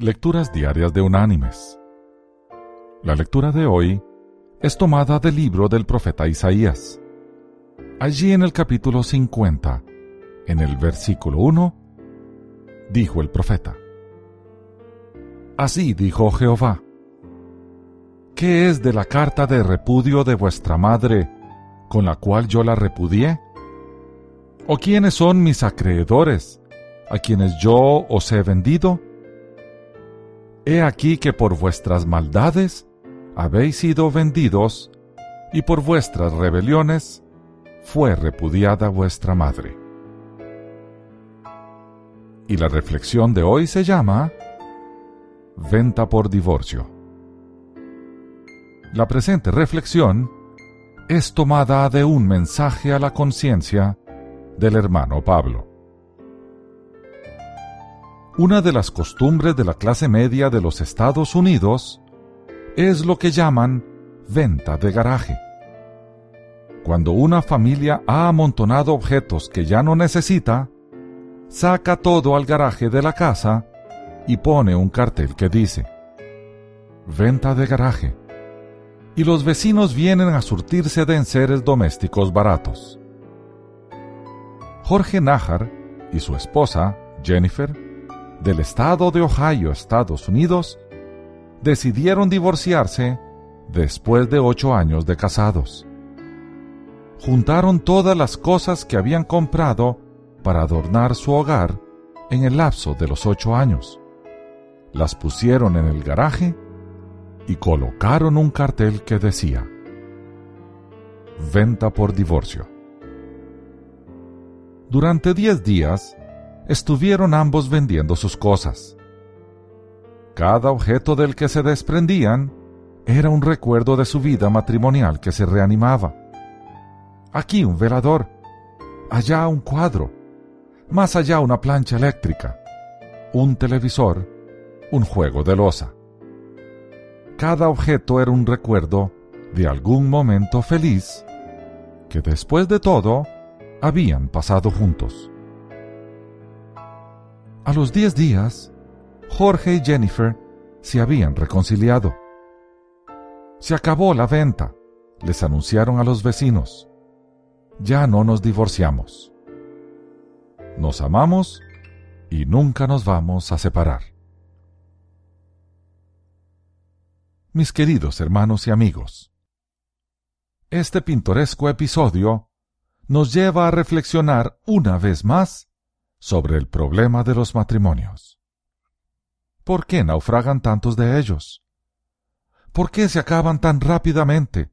Lecturas Diarias de Unánimes. La lectura de hoy es tomada del libro del profeta Isaías. Allí en el capítulo 50, en el versículo 1, dijo el profeta. Así dijo Jehová. ¿Qué es de la carta de repudio de vuestra madre con la cual yo la repudié? ¿O quiénes son mis acreedores, a quienes yo os he vendido? He aquí que por vuestras maldades habéis sido vendidos, y por vuestras rebeliones fue repudiada vuestra madre. Y la reflexión de hoy se llama Venta por divorcio. La presente reflexión es tomada de un mensaje a la conciencia del hermano Pablo. Una de las costumbres de la clase media de los Estados Unidos es lo que llaman venta de garaje. Cuando una familia ha amontonado objetos que ya no necesita, saca todo al garaje de la casa y pone un cartel que dice, Venta de garaje. Y los vecinos vienen a surtirse de enseres domésticos baratos. Jorge Nájar y su esposa, Jennifer, del estado de Ohio, Estados Unidos, decidieron divorciarse después de ocho años de casados. Juntaron todas las cosas que habían comprado para adornar su hogar en el lapso de los ocho años. Las pusieron en el garaje y colocaron un cartel que decía, Venta por divorcio. Durante diez días estuvieron ambos vendiendo sus cosas. Cada objeto del que se desprendían era un recuerdo de su vida matrimonial que se reanimaba. Aquí un velador, allá un cuadro, más allá una plancha eléctrica, un televisor, un juego de losa. Cada objeto era un recuerdo de algún momento feliz que después de todo habían pasado juntos. A los diez días, Jorge y Jennifer se habían reconciliado. Se acabó la venta, les anunciaron a los vecinos. Ya no nos divorciamos. Nos amamos y nunca nos vamos a separar. Mis queridos hermanos y amigos, este pintoresco episodio nos lleva a reflexionar una vez más sobre el problema de los matrimonios. ¿Por qué naufragan tantos de ellos? ¿Por qué se acaban tan rápidamente?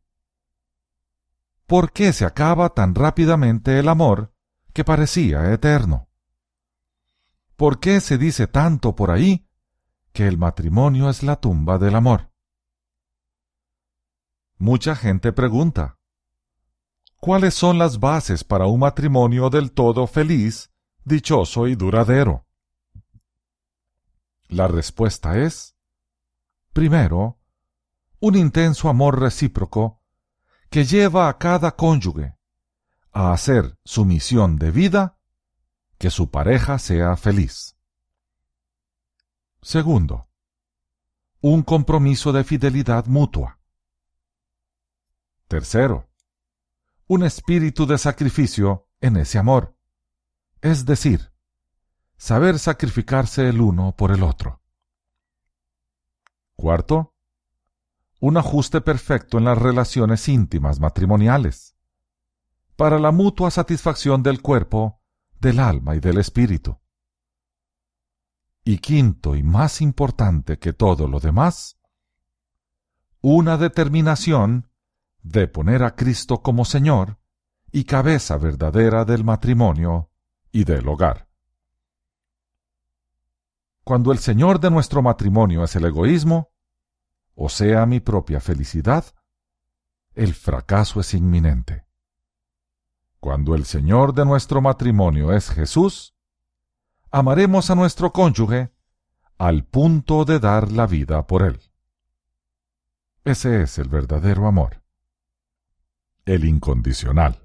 ¿Por qué se acaba tan rápidamente el amor que parecía eterno? ¿Por qué se dice tanto por ahí que el matrimonio es la tumba del amor? Mucha gente pregunta, ¿Cuáles son las bases para un matrimonio del todo feliz, dichoso y duradero? La respuesta es, primero, un intenso amor recíproco que lleva a cada cónyuge a hacer su misión de vida que su pareja sea feliz. Segundo, un compromiso de fidelidad mutua. Tercero, un espíritu de sacrificio en ese amor, es decir, saber sacrificarse el uno por el otro. Cuarto, un ajuste perfecto en las relaciones íntimas matrimoniales, para la mutua satisfacción del cuerpo, del alma y del espíritu. Y quinto y más importante que todo lo demás, una determinación de poner a Cristo como Señor y cabeza verdadera del matrimonio y del hogar. Cuando el Señor de nuestro matrimonio es el egoísmo, o sea mi propia felicidad, el fracaso es inminente. Cuando el Señor de nuestro matrimonio es Jesús, amaremos a nuestro cónyuge al punto de dar la vida por él. Ese es el verdadero amor el incondicional.